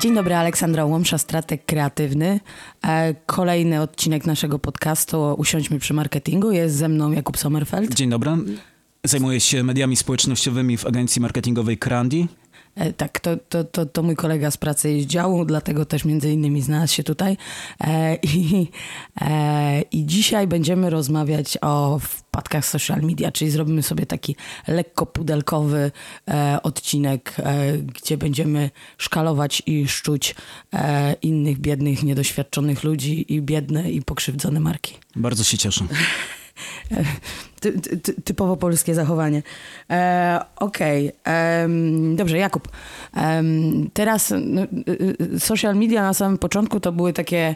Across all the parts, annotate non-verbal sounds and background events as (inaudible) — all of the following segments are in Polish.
Dzień dobry, Aleksandra Łomsza, strateg kreatywny. E, kolejny odcinek naszego podcastu Usiądźmy przy marketingu. Jest ze mną Jakub Sommerfeld. Dzień dobry. Zajmuję się mediami społecznościowymi w agencji marketingowej Krandi. E, tak, to, to, to, to, mój kolega z pracy z działu, dlatego też między innymi znalazł się tutaj. E, i, e, I dzisiaj będziemy rozmawiać o wpadkach social media, czyli zrobimy sobie taki lekko pudelkowy e, odcinek, e, gdzie będziemy szkalować i szczuć e, innych biednych, niedoświadczonych ludzi i biedne i pokrzywdzone marki. Bardzo się cieszę. Ty, ty, typowo polskie zachowanie. E, Okej, okay. dobrze, Jakub. E, teraz no, y, y, social media na samym początku to były takie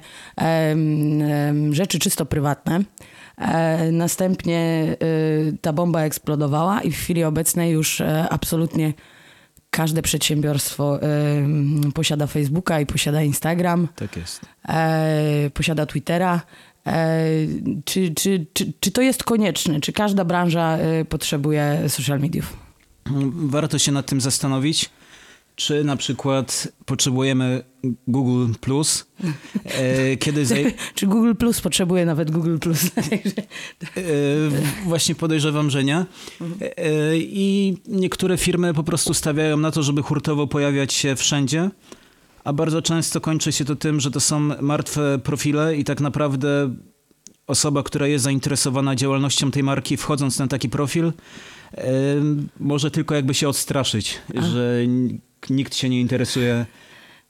rzeczy czysto prywatne. E, następnie y, ta bomba eksplodowała i w chwili obecnej już e, absolutnie każde przedsiębiorstwo posiada Facebooka i posiada Instagram. Tak jest. E, posiada Twittera. E, czy, czy, czy, czy to jest konieczne? Czy każda branża e, potrzebuje social mediów? Warto się nad tym zastanowić. Czy na przykład potrzebujemy Google Plus? E, kiedy zaj... (laughs) Czy Google Plus potrzebuje nawet Google Plus? (laughs) właśnie podejrzewam, że nie. I niektóre firmy po prostu stawiają na to, żeby hurtowo pojawiać się wszędzie a bardzo często kończy się to tym, że to są martwe profile i tak naprawdę osoba, która jest zainteresowana działalnością tej marki, wchodząc na taki profil, może tylko jakby się odstraszyć, a. że nikt się nie interesuje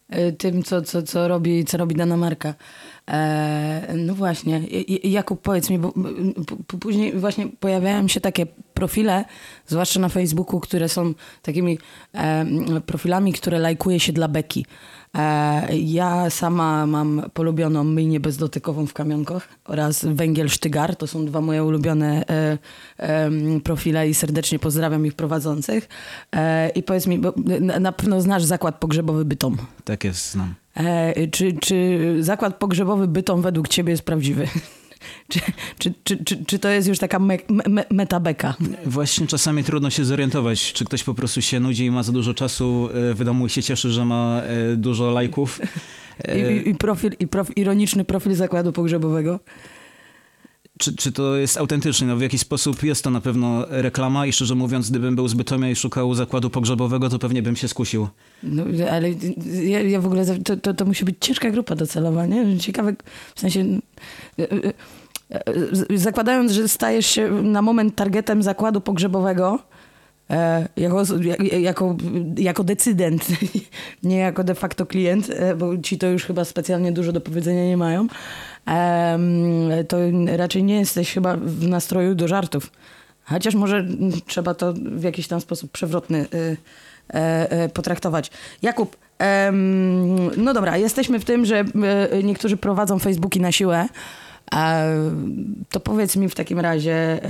e, tym, co, co, co, robi, co robi dana marka. E, no właśnie, Jakub, powiedz mi, bo później właśnie pojawiają się takie profile, zwłaszcza na Facebooku, które są takimi e, profilami, które lajkuje się dla beki. E, ja sama mam polubioną myjnię bezdotykową w Kamionkach oraz Węgiel Sztygar. To są dwa moje ulubione profile i serdecznie pozdrawiam ich prowadzących. I powiedz mi, bo na pewno znasz zakład pogrzebowy Bytom. Tak jest, znam. Czy, czy zakład pogrzebowy Bytom według ciebie jest prawdziwy? (laughs) Czy, czy, czy, czy, czy to jest już taka me, me, metabeka? Właśnie czasami trudno się zorientować, czy ktoś po prostu się nudzi i ma za dużo czasu e, w domu i się cieszy, że ma e, dużo lajków. (laughs) I, i, profil, i prof, ironiczny profil zakładu pogrzebowego. Czy, czy to jest autentyczne? No w jakiś sposób jest to na pewno reklama i szczerze mówiąc, gdybym był z Bytomia i szukał zakładu pogrzebowego, to pewnie bym się skusił. No, ale ja, ja w ogóle, to, to, to, musi być ciężka grupa docelowa, nie? Ciekawe, w sensie... E, e, e, zakładając, że stajesz się na moment targetem zakładu pogrzebowego, jako, jako, jako decydent, (laughs) nie jako de facto klient, bo ci to już chyba specjalnie dużo do powiedzenia nie mają, to raczej nie jesteś chyba w nastroju do żartów. Chociaż może trzeba to w jakiś tam sposób przewrotny y, e, e, potraktować. Jakub, no dobra, jesteśmy w tym, że niektórzy prowadzą Facebooki na siłę. To powiedz mi w takim razie,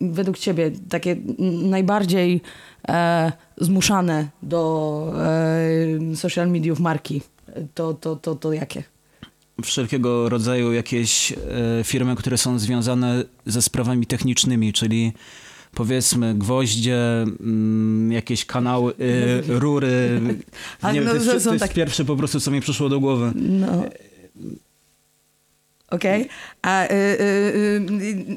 według Ciebie, takie najbardziej e, zmuszane do social mediów marki, to, to, to, to jakie? wszelkiego rodzaju jakieś e, firmy, które są związane ze sprawami technicznymi, czyli powiedzmy gwoździe, mm, jakieś kanały, e, rury. (laughs) Nie, no, to jest, to jest tak... pierwsze po prostu, co mi przyszło do głowy. No. Okej. Okay. Y, y, y,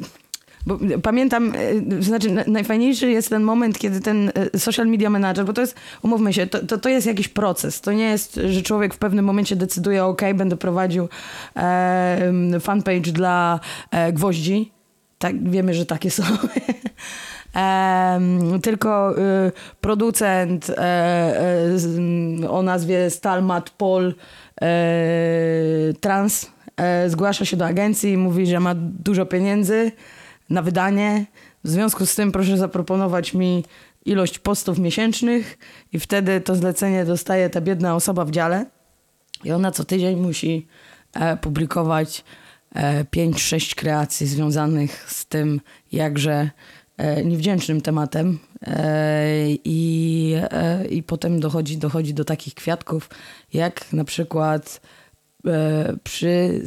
bo pamiętam, e, znaczy najfajniejszy jest ten moment, kiedy ten e, social media manager, bo to jest, umówmy się, to, to, to jest jakiś proces. To nie jest, że człowiek w pewnym momencie decyduje, ok, będę prowadził e, fanpage dla e, gwoździ. Tak, wiemy, że takie są. (laughs) e, tylko e, producent o nazwie Stalmat Pol Trans zgłasza się do agencji i mówi, że ma dużo pieniędzy na wydanie. W związku z tym proszę zaproponować mi ilość postów miesięcznych i wtedy to zlecenie dostaje ta biedna osoba w dziale i ona co tydzień musi e, publikować e, 5-6 kreacji związanych z tym jakże e, niewdzięcznym tematem e, i, e, i potem dochodzi, dochodzi do takich kwiatków jak na przykład e, przy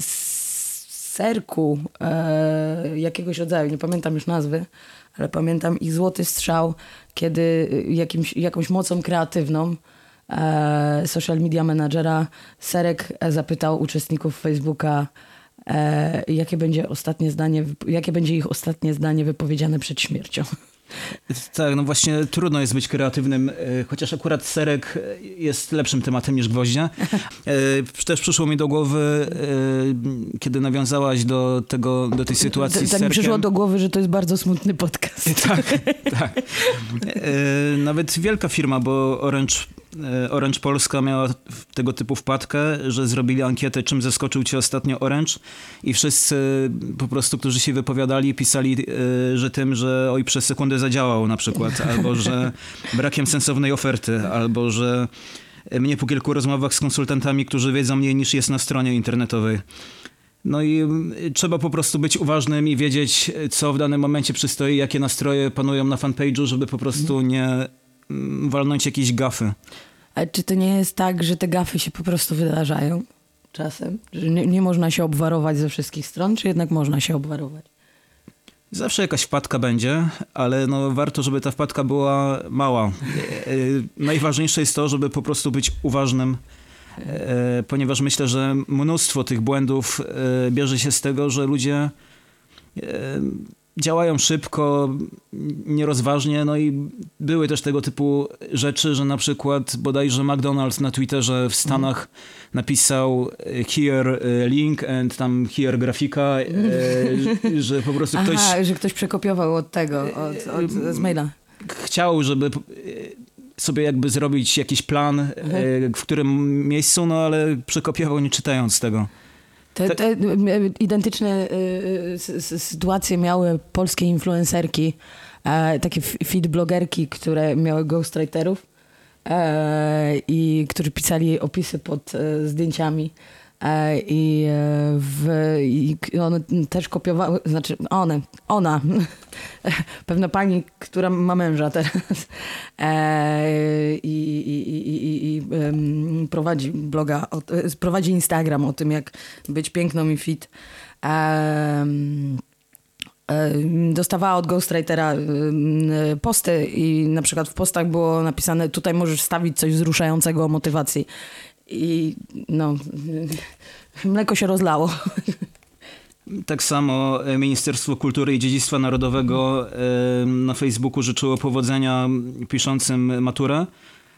serku e, jakiegoś rodzaju, nie pamiętam już nazwy, ale pamiętam ich złoty strzał, kiedy jakimś, jakąś mocą kreatywną e, social media managera, Serek zapytał uczestników Facebooka, e, jakie będzie ostatnie zdanie, jakie będzie ich ostatnie zdanie wypowiedziane przed śmiercią. Tak, no właśnie trudno jest być kreatywnym, e, chociaż akurat serek jest lepszym tematem niż gwoździa. E, też przyszło mi do głowy, e, kiedy nawiązałaś do tego, do tej sytuacji z Tak mi serkiem. przyszło do głowy, że to jest bardzo smutny podcast. (laughs) Tak, tak. Nawet wielka firma, bo Orange Orange Polska miała tego typu wpadkę, że zrobili ankietę, czym zaskoczył cię ostatnio Orange i wszyscy po prostu, którzy się wypowiadali, pisali, że tym, że oj, przez sekundę zadziałał na przykład, albo że (laughs) brakiem sensownej oferty, albo że mnie po kilku rozmowach z konsultantami, którzy wiedzą mniej niż jest na stronie internetowej. No i trzeba po prostu być uważnym i wiedzieć, co w danym momencie przystoi, jakie nastroje panują na fanpage'u, żeby po prostu nie walnąć jakieś gafy. A czy to nie jest tak, że te gafy się po prostu wydarzają czasem? Że nie, nie można się obwarować ze wszystkich stron, czy jednak można się obwarować? Zawsze jakaś wpadka będzie, ale no warto, żeby ta wpadka była mała. Najważniejsze jest to, żeby po prostu być uważnym, ponieważ myślę, że mnóstwo tych błędów bierze się z tego, że ludzie działają szybko, nierozważnie, no i były też tego typu rzeczy, że na przykład bodajże McDonald's na Twitterze w Stanach mm. napisał here link and tam here grafika, e, że po prostu ktoś... Aha, że ktoś przekopiował od tego, od, od, z maila. Chciał, żeby sobie jakby zrobić jakiś plan, mhm. w którym miejscu, no ale przekopiował nie czytając tego. Te, te identyczne y, sytuacje miały polskie influencerki, e, takie feed blogerki, które miały ghostwriterów e, i którzy pisali opisy pod e, zdjęciami. I, w, I one też kopiowały, znaczy one, ona, (laughs) pewna pani, która ma męża teraz. I, i, i, i prowadzi bloga, prowadzi Instagram o tym, jak być piękną i fit. Dostawała od ghostwritera posty i na przykład w postach było napisane tutaj możesz stawić coś wzruszającego o motywacji i no, mleko się rozlało. Tak samo Ministerstwo Kultury i Dziedzictwa Narodowego na Facebooku życzyło powodzenia piszącym maturę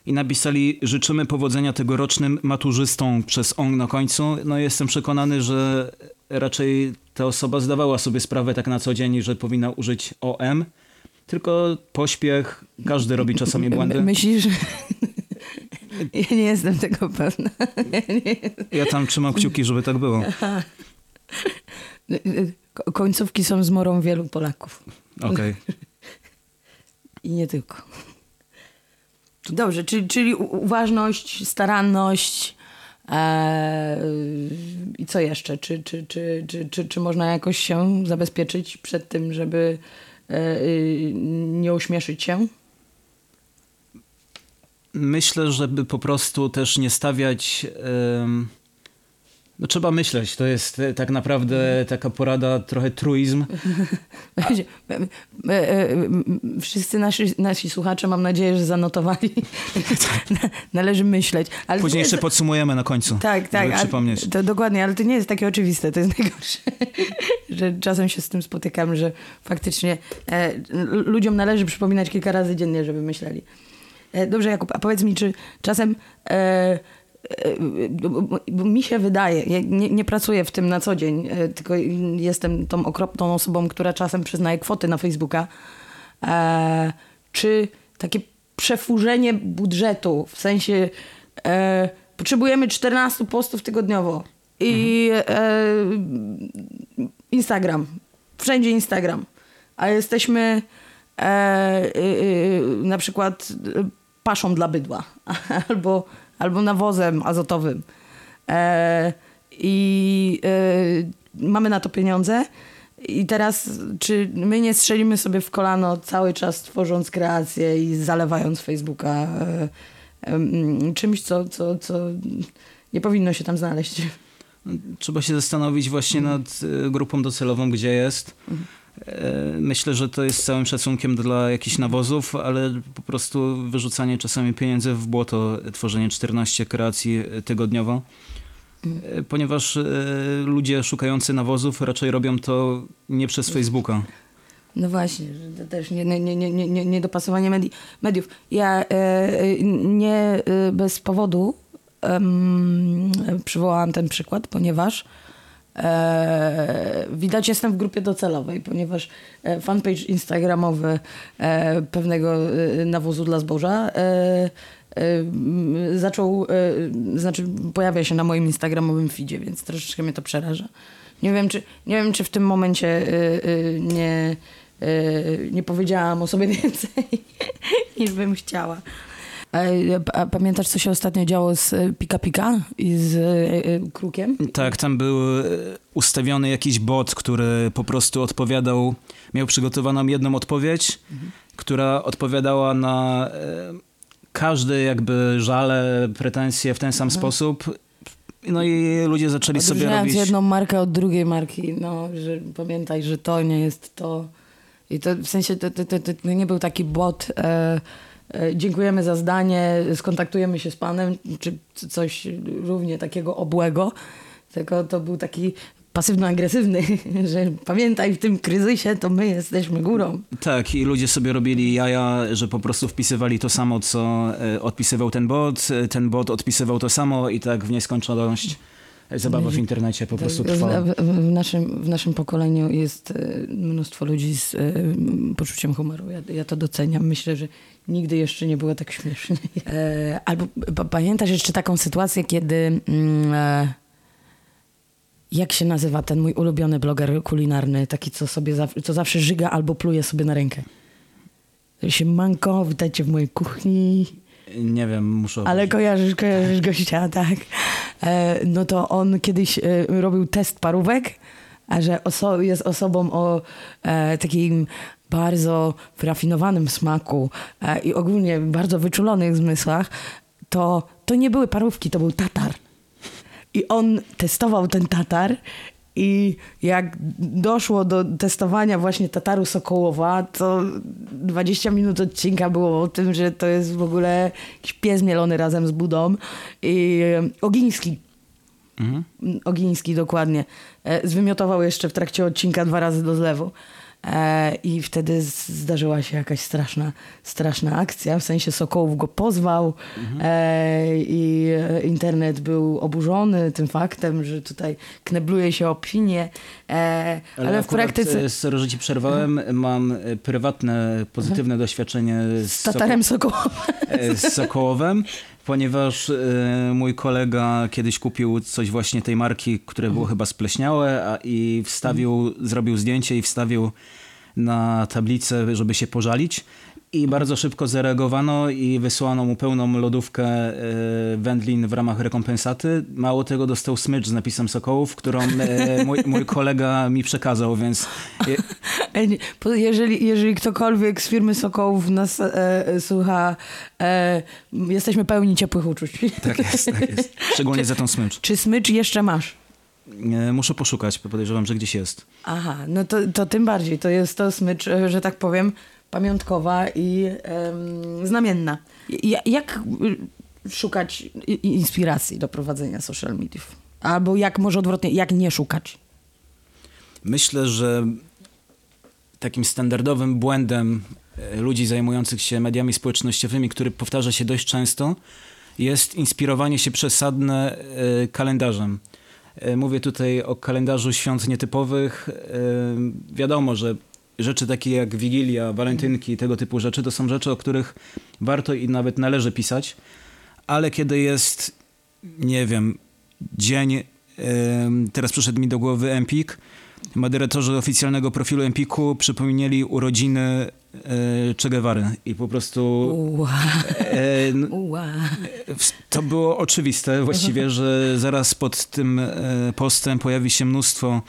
i napisali życzymy powodzenia tegorocznym maturzystom przez on na końcu. No jestem przekonany, że raczej ta osoba zdawała sobie sprawę tak na co dzień, że powinna użyć OM. Tylko pośpiech, każdy robi czasami błędy. Myślisz? Ja nie jestem tego pewna. Ja, ja tam trzymam kciuki, żeby tak było. Końcówki są zmorą wielu Polaków. Okej. Okay. I nie tylko. Dobrze, czyli, czyli uważność, staranność e, i co jeszcze? Czy, czy, czy, czy, czy, czy można jakoś się zabezpieczyć przed tym, żeby e, nie uśmieszyć się? Myślę, żeby po prostu też nie stawiać. No trzeba myśleć, to jest e, tak naprawdę taka porada, trochę truizm. (laughs) E, e, wszyscy nasi, nasi słuchacze, mam nadzieję, że zanotowali. (laughs) Należy myśleć. Ale Później jeszcze podsumujemy na końcu. Tak, tak. Przypomnieć. To dokładnie, ale to nie jest takie oczywiste, to jest (laughs) najgorsze. że czasem się z tym spotykam, że faktycznie ludziom należy przypominać kilka razy dziennie, żeby myśleli. E, dobrze, Jakub, a powiedz mi, czy czasem e, e, mi się wydaje, ja nie, nie, pracuję w tym na co dzień, e, tylko jestem tą okropną osobą, która czasem przyznaje kwoty na Facebooka, e, czy takie przefurzenie budżetu, w sensie e, potrzebujemy 14 postów tygodniowo i mhm. Instagram, wszędzie Instagram, a jesteśmy na przykład paszą dla bydła (laughs) albo, albo nawozem azotowym. E, I e, mamy na to pieniądze. I teraz, czy my nie strzelimy sobie w kolano cały czas tworząc kreacje i zalewając Facebooka e, czymś, co, co, co nie powinno się tam znaleźć? Trzeba się zastanowić właśnie nad e, grupą docelową, gdzie jest. Mhm myślę, że to jest całym szacunkiem dla jakichś nawozów, ale po prostu wyrzucanie czasami pieniędzy w błoto, tworzenie 14 kreacji tygodniowo. E, ponieważ e, ludzie szukający nawozów raczej robią to nie przez Facebooka. No właśnie, to też nie, nie, nie, nie, mediów. Ja e, nie e, bez powodu przywołałam ten przykład, ponieważ e, widać jestem w grupie docelowej, ponieważ e, fanpage instagramowy e, pewnego e, nawozu dla zboża e, e, zaczął, znaczy pojawia się na moim instagramowym feedzie, więc troszeczkę mnie to przeraża. Nie wiem, czy, nie wiem, czy w tym momencie nie, nie powiedziałam o sobie (laughs) więcej niż bym chciała. A Pamiętasz, co się ostatnio działo z e, Pika Pika i z e, e, Krukiem? Tak, tam był ustawiony jakiś bot, który po prostu odpowiadał, miał przygotowaną jedną odpowiedź, która odpowiadała na każde jakby żale, pretensje w ten sam sposób. No i ludzie zaczęli sobie robić... jedną markę od drugiej marki, no, że pamiętaj, że to nie jest to. I to w sensie to, to, to, to nie był taki bot. E, dziękujemy za zdanie, skontaktujemy się z panem, czy coś równie takiego obłego, tylko to był taki pasywno-agresywny, (laughs) że pamiętaj, w tym kryzysie to my jesteśmy górą. Tak, i ludzie sobie robili jaja, że po prostu wpisywali to samo, co e, odpisywał ten bot, e, ten bot odpisywał to samo i tak w nieskończoność zabawa w internecie po prostu trwała. w, w, naszym, w naszym pokoleniu jest e, mnóstwo ludzi z e, poczuciem humoru. Ja, ja to doceniam. Myślę, że nigdy jeszcze nie było tak śmiesznie. (laughs) E, albo pa- pamiętasz jeszcze taką sytuację, kiedy mm, jak się nazywa ten mój ulubiony bloger kulinarny, taki co sobie zaw- co zawsze żyga albo pluje sobie na rękę. Się manko, witajcie w mojej kuchni. Nie wiem, muszę... Ale kojarzysz, kojarzysz gościa, (laughs) tak. E, no to on kiedyś e, robił test parówek, a że oso- jest osobą o e, takim bardzo wyrafinowanym smaku e, i ogólnie bardzo wyczulonych zmysłach, to, to nie były parówki, to był tatar. I on testował ten tatar i jak doszło do testowania właśnie tataru Sokołowa, to 20 minut odcinka było o tym, że to jest w ogóle jakiś pies mielony razem z budą. I e, Ogiński, Mhm. Ogiński dokładnie, e, zwymiotował jeszcze w trakcie odcinka dwa razy do zlewu. E, I wtedy zdarzyła się jakaś straszna, straszna akcja, w sensie Sokołów go pozwał e, i e, internet był oburzony tym faktem, że tutaj knebluje się opinię, e, ale, w praktyce Sorry, że ci przerwałem. Mam prywatne, pozytywne doświadczenie z, z tatarem z Sokołowem, (laughs) ponieważ e, mój kolega kiedyś kupił coś właśnie tej marki, które było chyba spleśniałe a, i wstawił, zrobił zdjęcie i wstawił na tablicę, żeby się pożalić. I bardzo szybko zareagowano i wysłano mu pełną lodówkę e, wędlin w ramach rekompensaty. Mało tego dostał smycz z napisem Sokołów, którą e, mój, mój kolega mi przekazał, więc (laughs) Jeżeli, jeżeli ktokolwiek z firmy Sokołów nas e, e, słucha, e, jesteśmy pełni ciepłych uczuć. tak jest, tak jest. Szczególnie za tą smycz. Czy smycz jeszcze masz? Muszę poszukać, podejrzewam, że gdzieś jest. Aha, no to, to tym bardziej. To jest to smycz, że tak powiem, pamiątkowa i znamienna. Ja, jak szukać inspiracji do prowadzenia social mediów? Albo jak może odwrotnie, jak nie szukać? Myślę, że takim standardowym błędem e, ludzi zajmujących się mediami społecznościowymi, który powtarza się dość często, jest inspirowanie się przesadne e, kalendarzem. E, Mówię tutaj o kalendarzu świąt nietypowych. Wiadomo, że rzeczy takie jak Wigilia, Walentynki tego typu rzeczy to są rzeczy, o których warto i nawet należy pisać, ale kiedy jest, nie wiem, dzień, teraz przyszedł mi do głowy Empik, moderatorzy oficjalnego profilu Empiku przypomnieli urodziny e, Che Guevary i po prostu Ua, e, w- to było oczywiste właściwie, że zaraz pod tym e, postem pojawi się mnóstwo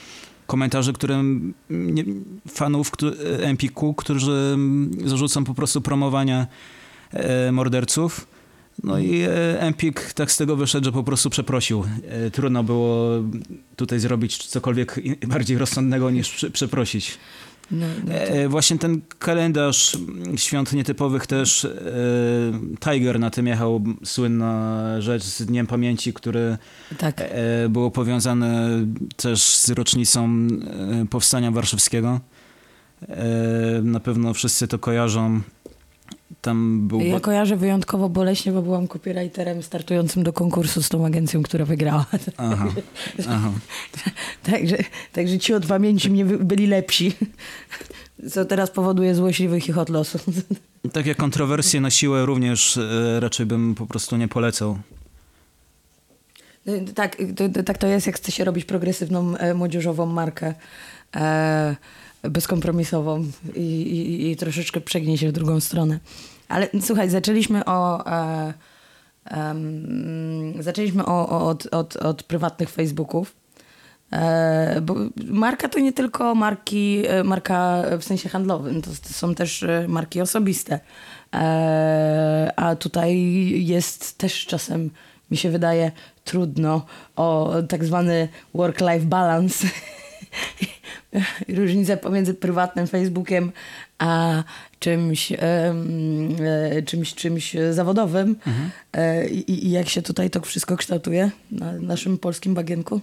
komentarzy, które m, nie, fanów któ- e, Empiku, którzy zarzucą po prostu promowanie e, morderców. No i Empik tak z tego wyszedł, że po prostu przeprosił. E, Trudno było tutaj zrobić cokolwiek bardziej rozsądnego niż prze- przeprosić. No, no to... E, właśnie ten kalendarz świąt nietypowych też e, Tiger na tym jechał, słynna rzecz z Dniem Pamięci, który tak. e, było powiązane też z rocznicą e, Powstania Warszawskiego. E, na pewno wszyscy to kojarzą. Tam był... Ja kojarzę wyjątkowo boleśnie, bo byłam copywriterem startującym do konkursu z tą agencją, która wygrała. Aha, aha. (laughs) także, także ci od pamięci mnie byli lepsi. (laughs) Co teraz powoduje złośliwych ich od losu. (laughs) Takie kontrowersje na siłę również e, raczej bym po prostu nie polecał. Tak, to, to, tak to jest, jak chce się robić progresywną e, młodzieżową markę e, bezkompromisową i, i, i troszeczkę przegnie się w drugą stronę. Ale słuchaj, zaczęliśmy o... E, em, zaczęliśmy o, o, od, od, od prywatnych Facebooków. E, bo marka to nie tylko marki, e, marka w sensie handlowym, to, to są też e, marki osobiste. E, a tutaj jest też czasem, mi się wydaje, trudno o tak zwany work-life balance. (laughs) (laughs) Różnica pomiędzy prywatnym Facebookiem a czymś, e, czymś, czymś zawodowym. E, I, I jak się tutaj to wszystko kształtuje na naszym polskim bagienku?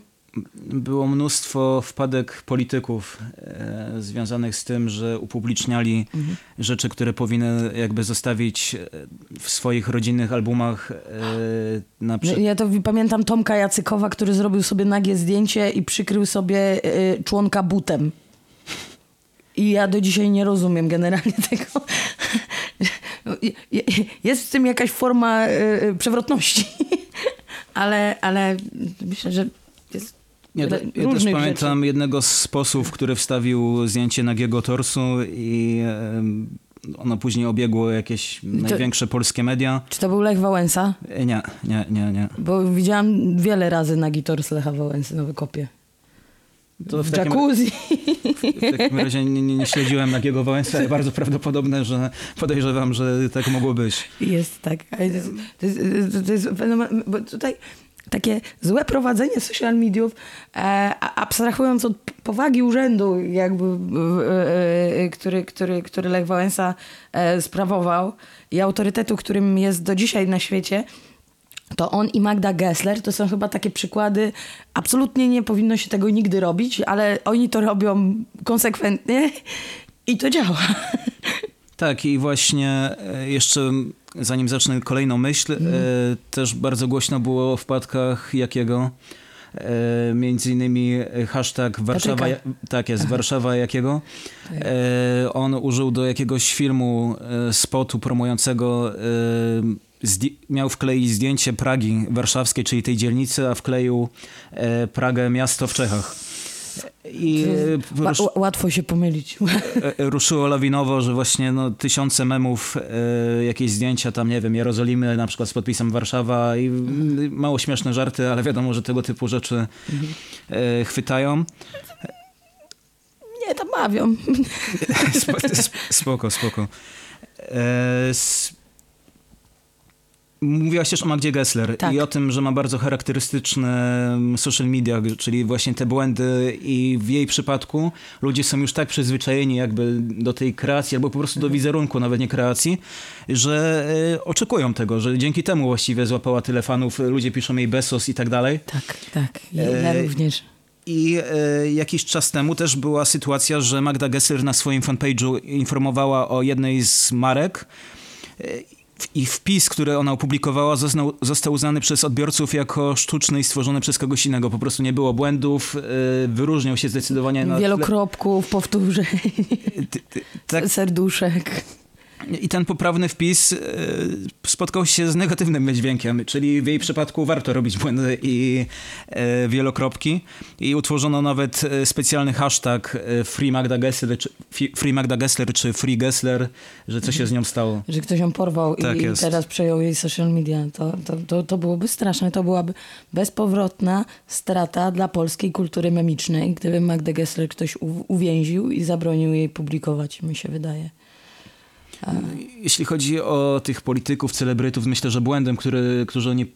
Było mnóstwo wpadek polityków e, związanych z tym, że upubliczniali Mhm. rzeczy, które powinny jakby zostawić e, w swoich rodzinnych albumach e, na prze... Ja to pamiętam Tomka Jacykowa, który zrobił sobie nagie zdjęcie i przykrył sobie y, członka butem. I ja do dzisiaj nie rozumiem generalnie (laughs) tego. Jest w tym jakaś forma y, przewrotności. (laughs) ale, ale myślę, że wiele te- ja też pamiętam jednego z posłów, który wstawił zdjęcie nagiego torsu i ono później obiegło jakieś największe polskie media. Czy to był Lech Wałęsa? E, Nie, nie, nie, nie. Bo widziałam wiele razy nagi tors Lecha Wałęsy na wykopie. To w w takim, jacuzzi. w takim razie nie, nie, nie śledziłem nagiego Wałęsy, ale bardzo prawdopodobne, że podejrzewam, że tak mogło być. Jest tak. To jest, to jest, to jest fenomen, bo tutaj takie złe prowadzenie social mediów, e, abstrahując od powagi urzędu, jakby, e, e, który, który, który Lech Wałęsa sprawował i autorytetu, którym jest do dzisiaj na świecie, to on i Magda Gessler to są chyba takie przykłady. Absolutnie nie powinno się tego nigdy robić, ale oni to robią konsekwentnie i to działa. Tak, i właśnie jeszcze zanim zacznę kolejną myśl, e, też bardzo głośno było o wpadkach jakiego. E, między innymi hashtag Warszawa, Patryka. tak jest, (laughs) Warszawa jakiego. E, on użył do jakiegoś filmu e, spotu promującego, e, miał wkleić zdjęcie Pragi warszawskiej, czyli tej dzielnicy, a wkleił e, Pragę miasto w Czechach. I e, Ła- ła- łatwo się pomylić. e, e, ruszyło lawinowo, że właśnie no, tysiące memów, e, jakieś zdjęcia tam, nie wiem, Jerozolimy na przykład z podpisem Warszawa i mało śmieszne żarty, ale wiadomo, że tego typu rzeczy e, chwytają. Nie, tam bawią. (laughs) Sp- sp- spoko, spoko. Mówiłaś też o Magdzie Gessler Tak. i o tym, że ma bardzo charakterystyczne mm, social media, czyli właśnie te błędy i w jej przypadku ludzie są już tak przyzwyczajeni jakby do tej kreacji, albo po prostu do wizerunku, nawet nie kreacji, że e, oczekują tego, że dzięki temu właściwie złapała tyle fanów, ludzie piszą jej Besos i tak dalej. Tak, tak. Ja E, również. I e, jakiś czas temu też była sytuacja, że Magda Gessler na swoim fanpage'u informowała o jednej z marek e, i wpis, który ona opublikowała, został, został uznany przez odbiorców jako sztuczny i stworzony przez kogoś innego. Po prostu nie było błędów, e, wyróżniał się zdecydowanie na Wielokropków, powtórzeń, tak, serduszek. I ten poprawny wpis e, spotkał się z negatywnym wydźwiękiem, czyli w jej przypadku warto robić błędy i e, wielokropki. I utworzono nawet e, specjalny hashtag Free Magda Gessler, czy, Free Magda Gessler, czy Free Gessler, że co się z nią stało. Że ktoś ją porwał Tak i, i teraz przejął jej social media. To, to, to, to byłoby straszne. To byłaby bezpowrotna strata dla polskiej kultury memicznej, gdyby Magdę Gessler ktoś uwięził i zabronił jej publikować, mi się wydaje. Jeśli chodzi o tych polityków, celebrytów, myślę, że błędem, który, którzy oni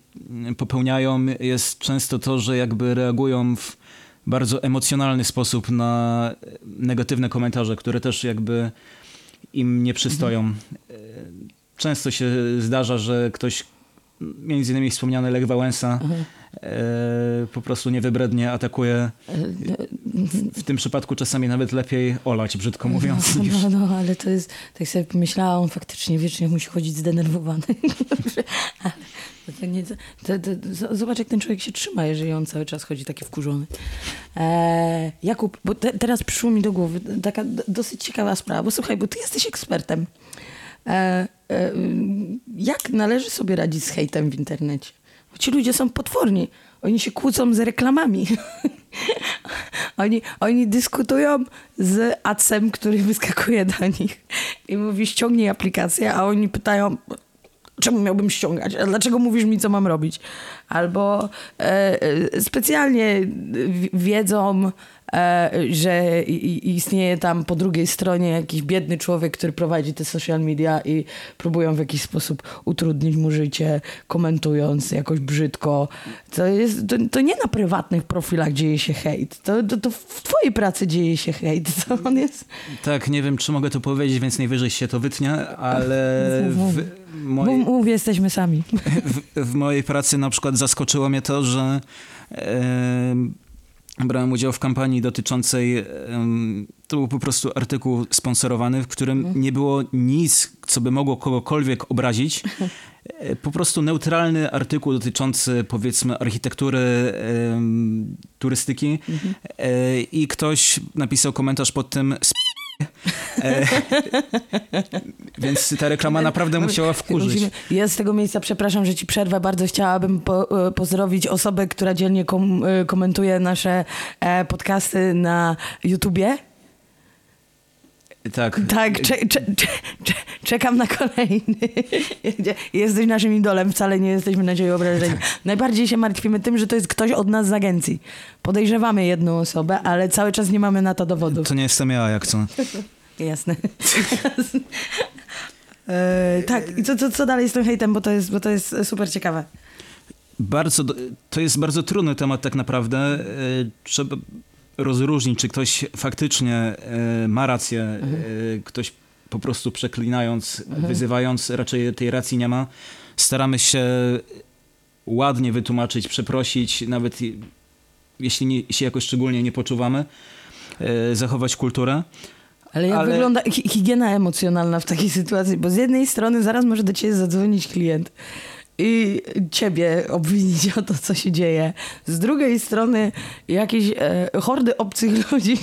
popełniają jest często to, że jakby reagują w bardzo emocjonalny sposób na negatywne komentarze, które też jakby im nie przystoją. Mhm. Często się zdarza, że ktoś, między innymi wspomniany Lech Wałęsa, mhm. E, po prostu niewybrednie atakuje. W tym przypadku czasami nawet lepiej olać, brzydko mówiąc. No, niż... no, no ale to jest, tak sobie pomyślałam, on faktycznie wiecznie musi chodzić zdenerwowany. (laughs) to nie, to, to, zobacz, jak ten człowiek się trzyma, jeżeli on cały czas chodzi taki wkurzony. E, Jakub, bo te, teraz przyszło mi do głowy taka dosyć ciekawa sprawa, bo słuchaj, bo ty jesteś ekspertem. E, e, jak należy sobie radzić z hejtem w internecie? Ci ludzie są potworni. Oni się kłócą z reklamami. (laughs) oni, oni dyskutują z adsem, który wyskakuje do nich i mówi ściągnij aplikację, a oni pytają czemu miałbym ściągać? A dlaczego mówisz mi, co mam robić? Albo e, e specjalnie wiedzą że istnieje tam po drugiej stronie jakiś biedny człowiek, który prowadzi te social media i próbują w jakiś sposób utrudnić mu życie, komentując jakoś brzydko. To, jest, to, to nie na prywatnych profilach dzieje się hejt. To, to, to, w twojej pracy dzieje się hejt. (laughs) Co on jest? Tak, nie wiem, czy mogę to powiedzieć, więc najwyżej się to wytnie, ale... W mojej, mów, jesteśmy sami. (laughs) W, w, mojej pracy na przykład zaskoczyło mnie to, że brałem udział w kampanii dotyczącej, to był po prostu artykuł sponsorowany, w którym mhm. nie było nic, co by mogło kogokolwiek obrazić. (laughs) E, po prostu neutralny artykuł dotyczący powiedzmy architektury, turystyki mhm. e, i ktoś napisał komentarz pod tym E, więc ta reklama naprawdę musiała wkurzyć. Ja z tego miejsca przepraszam, że ci przerwę. Bardzo chciałabym po, e, pozdrowić osobę, która dzielnie kom, e, komentuje nasze podcasty na YouTubie. Tak. Tak, cze, cze, cze, czekam na kolejny. Jesteś naszym idolem, wcale nie jesteśmy na ciebie obrażeni. Najbardziej się martwimy tym, że to jest ktoś od nas z agencji. Podejrzewamy jedną osobę, ale cały czas nie mamy na to dowodów. To nie jestem ja, jak co? (laughs) Jasne. (laughs) e, tak, i co, co, co dalej z tym hejtem, bo to jest, bo to jest super ciekawe. Bardzo, to jest bardzo trudny temat tak naprawdę. E, trzeba rozróżnić, czy ktoś faktycznie e, ma rację, mhm. ktoś po prostu przeklinając, mhm. wyzywając, raczej tej racji nie ma. Staramy się ładnie wytłumaczyć, przeprosić, nawet jeśli nie, się jakoś szczególnie nie poczuwamy, zachować kulturę. Ale jak ale... wygląda higiena emocjonalna w takiej sytuacji? Bo z jednej strony zaraz może do ciebie zadzwonić klient i ciebie obwinić o to, co się dzieje. Z drugiej strony jakieś e, hordy obcych (laughs) ludzi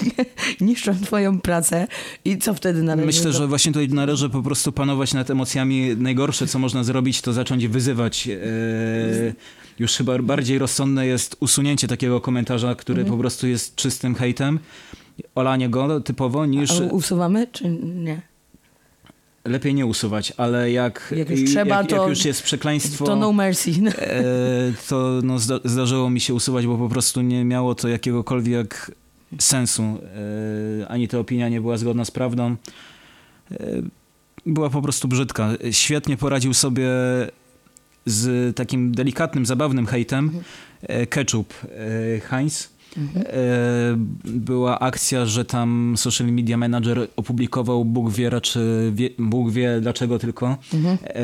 niszczą twoją pracę i co wtedy należy? Myślę, że właśnie tutaj należy po prostu panować nad emocjami. Najgorsze, co można zrobić, to zacząć wyzywać. E, już chyba bardziej rozsądne jest usunięcie takiego komentarza, który mhm. po prostu jest czystym hejtem olanie go typowo niż... A usuwamy czy nie? Lepiej nie usuwać, ale jak, jak już trzeba, jak, to, jak już jest przekleństwo... To no mercy. E, to no, zdarzyło mi się usuwać, bo po prostu nie miało to jakiegokolwiek sensu. E, ani ta opinia nie była zgodna z prawdą. E, była po prostu brzydka. Świetnie poradził sobie z takim delikatnym, zabawnym hejtem ketchup Heinz Mhm. Była akcja, że tam social media manager opublikował, Bóg wie, czy wie, Bóg wie dlaczego tylko, mhm. e,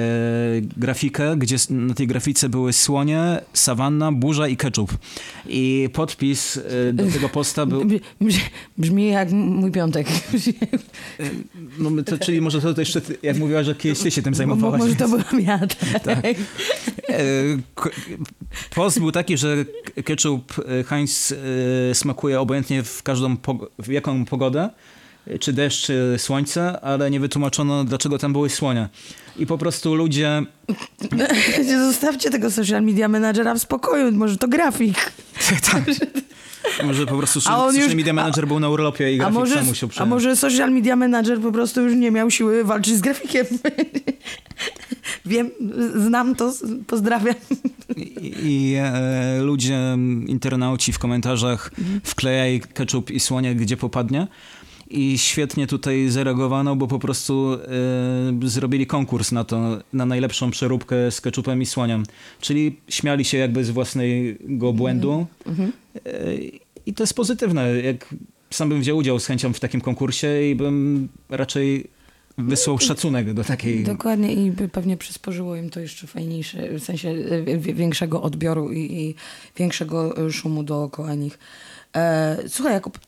grafikę, gdzie na tej grafice były słonie, sawanna, burza i ketchup. I podpis e, do tego posta był... Brzmi jak mój piątek. No, to, czyli może to jeszcze, jak mówiła, że kiedyś ty się tym zajmowałaś. Może to byłam ja, tak. tak. Post był taki, że ketchup Heinz smakuje obojętnie w każdą, w jaką pogodę, czy deszcz, czy słońce, ale nie wytłumaczono, dlaczego tam były słonie. I po prostu ludzie... (laughs) Zostawcie tego social media managera w spokoju, może to grafik. (laughs) tak. Może po prostu social już, media manager a, był na urlopie i grafik a może, musiał przejąć. A może social media manager po prostu już nie miał siły walczyć z grafikiem. (laughs) Wiem, znam to, pozdrawiam. I, e, ludzie, internauci w komentarzach mhm. wklejaj ketchup i słonie gdzie popadnie. I świetnie tutaj zareagowano, bo po prostu y, zrobili konkurs na to, na najlepszą przeróbkę z keczupem i słoniem. Czyli śmiali się jakby z własnego błędu. Mm -hmm. y, I to jest pozytywne. Jak sam bym wziął udział z chęcią w takim konkursie i bym raczej wysłał szacunek do takiej... Dokładnie i pewnie przysporzyło im to jeszcze fajniejsze, w sensie e, większego odbioru i, i większego e, szumu dookoła nich. E, słuchaj Jakub,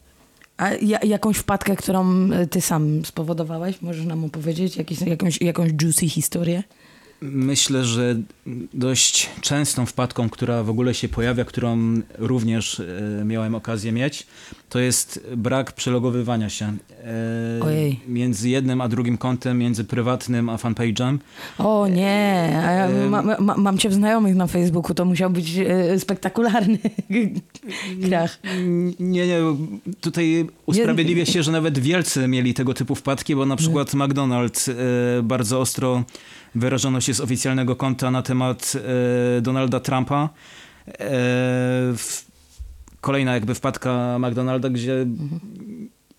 a ja, jakąś wpadkę, którą e, ty sam spowodowałeś, możesz nam opowiedzieć? Jakiś, jakąś, jakąś juicy historię? Myślę, że dość częstą wpadką, która w ogóle się pojawia, którą również e, miałem okazję mieć, to jest brak przelogowywania się e, Ojej. między jednym a drugim kontem, między prywatnym a fanpage'em. O nie, a ja ma, ma, mam cię w znajomych na Facebooku, to musiał być e, spektakularny (laughs) krach. Nie, nie, tutaj usprawiedliwię się, że nawet wielcy mieli tego typu wpadki, bo na przykład McDonald's e, bardzo ostro wyrażono się z oficjalnego konta na temat e, Donalda Trumpa. E, w, kolejna jakby wpadka McDonalda, gdzie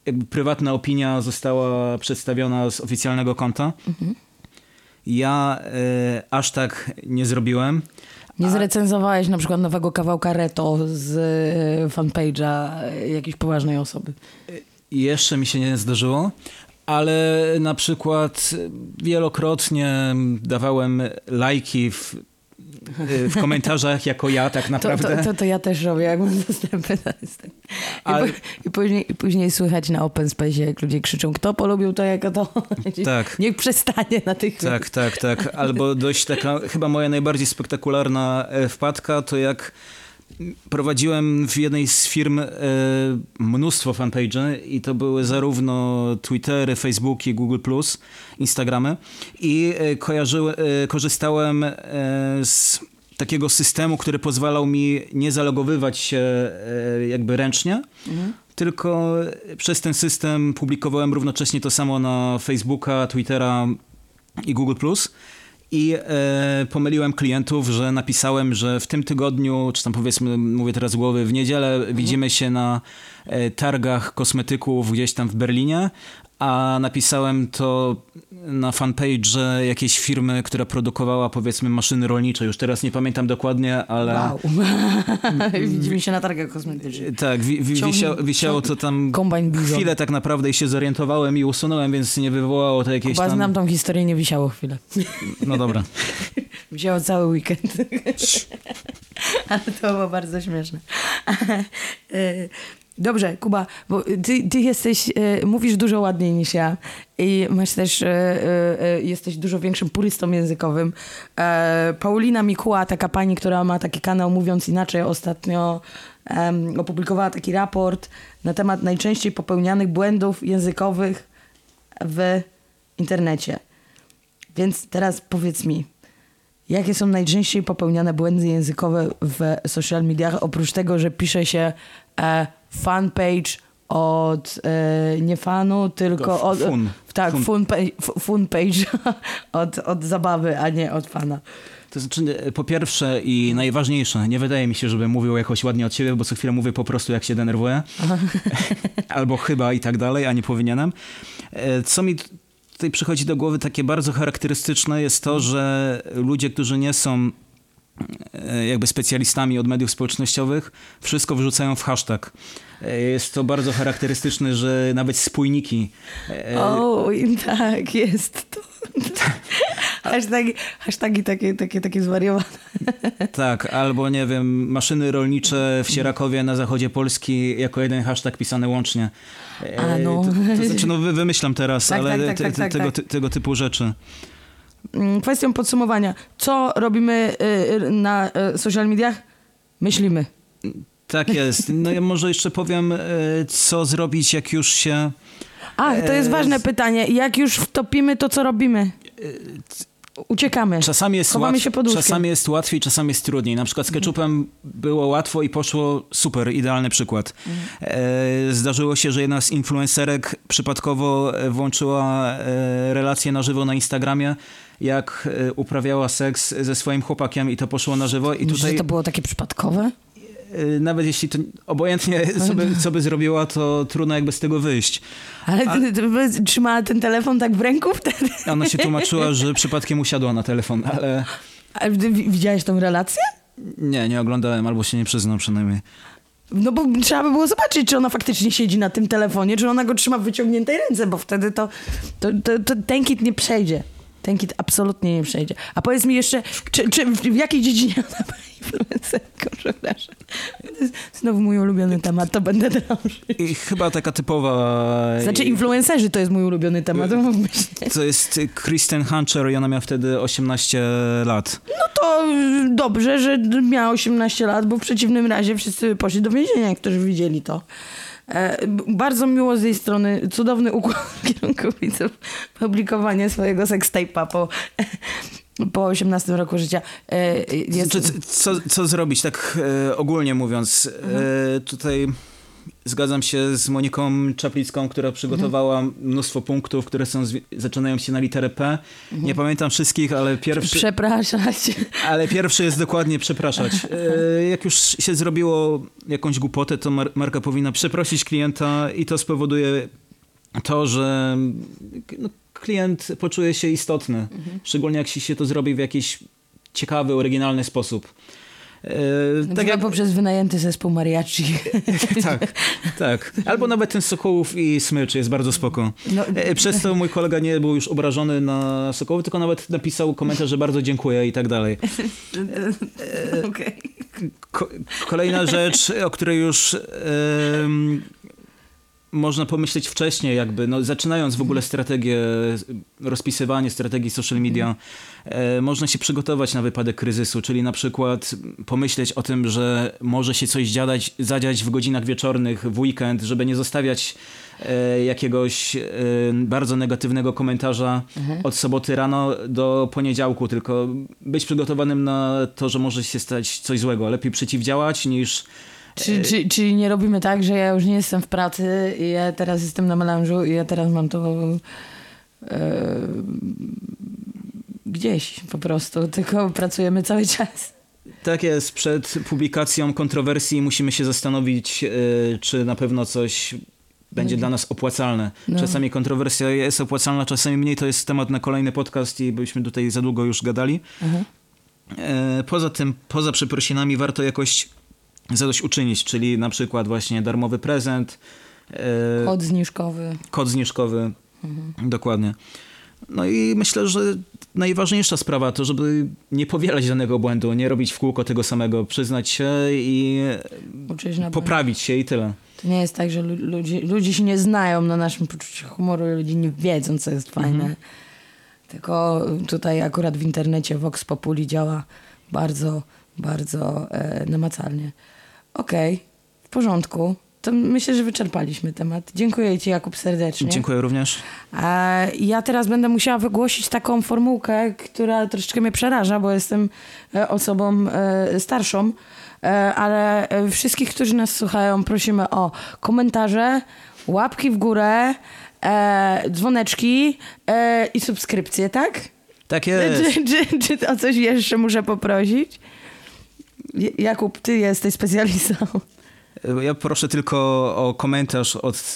jakby prywatna opinia została przedstawiona z oficjalnego konta. Ja e, aż tak nie zrobiłem. Nie zrecenzowałeś na przykład nowego kawałka Reto z e, fanpage'a e, jakiejś poważnej osoby. Jeszcze mi się nie zdarzyło, ale na przykład wielokrotnie dawałem lajki w, w komentarzach jako ja tak To, naprawdę. to, to, to ja też robię, jak mam dostępy na. I, Ale- po, i, później, I później słychać na open space, jak ludzie krzyczą, kto polubił to jako to. (laughs) Tak. Niech przestanie na tych... Tak, tak, tak. Albo dość taka, chyba moja najbardziej spektakularna e, wpadka, to jak prowadziłem w jednej z firm e, mnóstwo fanpage'y i to były zarówno Twittery, Facebooki, Google+, Instagramy i e, kojarzyły, e, korzystałem z takiego systemu, który pozwalał mi nie zalogowywać się jakby ręcznie, tylko przez ten system publikowałem równocześnie to samo na Facebooka, Twittera i Google+. I e, pomyliłem klientów, że napisałem, że w tym tygodniu, czy tam powiedzmy, mówię teraz głowy, w niedzielę widzimy się na e, targach kosmetyków gdzieś tam w Berlinie, a napisałem to na fanpage jakiejś firmy, która produkowała powiedzmy maszyny rolnicze. Już teraz nie pamiętam dokładnie, ale... Wow. (laughs) Widzimy się na targach kosmetycznych. Tak, wi, wi, Ciągnij- wisiało, wisiało to tam chwilę tak naprawdę i się zorientowałem i usunąłem, więc nie wywołało to jakieś Chyba tam... znam tą historię, nie wisiało chwilę. No dobra. (laughs) Wisiało cały weekend. (laughs) Ale to było bardzo śmieszne. Dobrze, Kuba, bo ty, ty jesteś, e, mówisz dużo ładniej niż ja i masz też, e, e, jesteś dużo większym purystą językowym. Paulina Mikuła, taka pani, która ma taki kanał Mówiąc Inaczej, ostatnio opublikowała taki raport na temat najczęściej popełnianych błędów językowych w internecie. Więc teraz powiedz mi, jakie są najczęściej popełniane błędy językowe w social mediach, oprócz tego, że pisze się e, fanpage od e, nie fanu, tylko od... fun. Tak, Fun. fun, page, fun page (laughs) od, od zabawy, a nie od fana. To znaczy, e, po pierwsze i najważniejsze, nie wydaje mi się, żebym mówił jakoś ładnie od siebie, bo co chwilę mówię po prostu jak się denerwuję. (laughs) Albo chyba i tak dalej, a nie powinienem. E, Co mi tutaj przychodzi do głowy takie bardzo charakterystyczne jest to, że ludzie, którzy nie są jakby specjalistami od mediów społecznościowych, wszystko wrzucają w hashtag. E, Jest to bardzo charakterystyczne, że nawet spójniki e, O, tak, jest to. (laughs) Hashtagi, hashtagi takie, takie, takie zwariowane. Tak, albo nie wiem, maszyny rolnicze w Sierakowie na zachodzie Polski jako jeden hashtag pisany łącznie. E, A, no. To, to znaczy, no wy- wymyślam teraz, Tak, ale tak, tak, te, tak, te, tak, tego, tak. ty- tego typu rzeczy. Mm, Kwestią podsumowania. Co robimy y, y, na y, social mediach? Myślimy. Tak jest. No ja może jeszcze powiem, e, co zrobić, jak już się... A, to jest E, ważne pytanie. Jak już wtopimy, to co robimy? Uciekamy. Czasami jest, Chowamy łatw, się pod łóżkiem. czasami jest łatwiej, czasami jest trudniej. Na przykład z ketchupem było łatwo i poszło super, idealny przykład. E, zdarzyło się, że jedna z influencerek przypadkowo e, włączyła e, relację na żywo na Instagramie, jak e, uprawiała seks ze swoim chłopakiem i to poszło na żywo. I tutaj że to było takie przypadkowe? e, nawet jeśli to obojętnie (laughs) co by, co by zrobiła, to trudno jakby z tego wyjść. Ale trzymała ten telefon tak w ręku wtedy? Ona się (laughs) tłumaczyła, że przypadkiem usiadła na telefon, ale A widziałeś tą relację? nie, nie oglądałem albo się nie przyznam przynajmniej. No bo trzeba by było zobaczyć, czy ona faktycznie siedzi na tym telefonie, czy ona go trzyma w wyciągniętej ręce, bo wtedy to, to, to, to ten kit nie przejdzie. Ten kit absolutnie nie przejdzie. A powiedz mi jeszcze, czy, czy w, jakiej dziedzinie ona była influencerką, przepraszam. Znowu mój ulubiony temat, to będę drążyć. I chyba taka typowa... Znaczy influencerzy to jest mój ulubiony temat, to się. To jest Kristen Hunter i ona miała wtedy 18 lat. No to y, dobrze, że miała 18 lat, bo w przeciwnym razie wszyscy poszli do więzienia, którzy widzieli to. E, bardzo miło z jej strony, cudowny układ (laughs) w kierunku widzów, publikowanie swojego sextape'a po, po 18 roku życia. E, jest, Czy, co, co zrobić, tak e, ogólnie mówiąc? E, tutaj zgadzam się z Moniką Czaplicką, która przygotowała mnóstwo punktów, które są zaczynają się na literę P. Nie pamiętam wszystkich, ale pierwszy, Przepraszać. ale pierwszy jest dokładnie przepraszać. (laughs) E, jak już się zrobiło jakąś głupotę, to mar- marka powinna przeprosić klienta i to spowoduje to, że no, klient poczuje się istotny. Szczególnie jak się to zrobi w jakiś ciekawy, oryginalny sposób. E, Tak jak poprzez wynajęty zespół mariachi. (laughs) tak, tak. Albo nawet ten Sokołów i Smycz jest bardzo spoko. No, E, Przez to mój kolega nie był już obrażony na Sokołów, tylko nawet napisał komentarz, że bardzo dziękuję i tak dalej. (laughs) Okej. Ko- kolejna rzecz, o której już można pomyśleć wcześniej, jakby, no, zaczynając w ogóle strategię, rozpisywanie strategii social media, e, można się przygotować na wypadek kryzysu, czyli na przykład pomyśleć o tym, że może się coś dziadać, zadziać w godzinach wieczornych, w weekend, żeby nie zostawiać e, jakiegoś e, bardzo negatywnego komentarza od soboty rano do poniedziałku, tylko być przygotowanym na to, że może się stać coś złego. Lepiej przeciwdziałać niż Czy, czy, czyli nie robimy tak, że ja już nie jestem w pracy i ja teraz jestem na melanżu i ja teraz mam to e, gdzieś po prostu, tylko pracujemy cały czas. Tak jest. Przed publikacją kontrowersji musimy się zastanowić, e, czy na pewno coś będzie dla nas opłacalne. No. Czasami kontrowersja jest opłacalna, czasami mniej. To jest temat na kolejny podcast i byśmy tutaj za długo już gadali. Mhm. E, Poza tym, poza przeprosinami warto jakoś zadośćuczynić, czyli na przykład właśnie darmowy prezent, e, Kod zniżkowy. kod zniżkowy. Dokładnie. No i myślę, że najważniejsza sprawa to, żeby nie powielać danego błędu, nie robić w kółko tego samego, przyznać się i poprawić się i tyle. To nie jest tak, że lu- ludzie, ludzie się nie znają na naszym poczuciu humoru i ludzie nie wiedzą, co jest fajne. Tylko tutaj akurat w internecie Vox Populi działa bardzo, bardzo e, namacalnie. Okej, w porządku. To myślę, że wyczerpaliśmy temat. Dziękuję Ci, Jakub, serdecznie. Dziękuję również. E, ja teraz będę musiała wygłosić taką formułkę, która troszeczkę mnie przeraża, bo jestem e, osobą e, starszą, e, ale e, wszystkich, którzy nas słuchają, prosimy o komentarze, łapki w górę, e, dzwoneczki i subskrypcje, tak? Tak jest. Czy, czy, czy o coś jeszcze muszę poprosić? Jakub, ty jesteś specjalistą. (laughs) Ja proszę tylko o komentarz od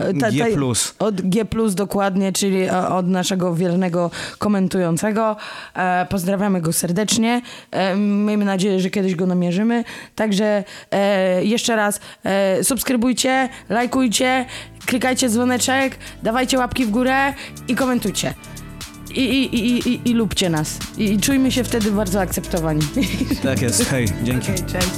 E, e, ta- G+. ta- Od G dokładnie, czyli e, od naszego wiernego komentującego. E, pozdrawiamy go serdecznie. E, miejmy nadzieję, że kiedyś go namierzymy. Także e, jeszcze raz e, subskrybujcie, lajkujcie, klikajcie dzwoneczek, dawajcie łapki w górę i komentujcie. I, i, i, i, i lubcie nas. I, I czujmy się wtedy bardzo akceptowani. Tak jest. Hej, dzięki. Okej, cześć.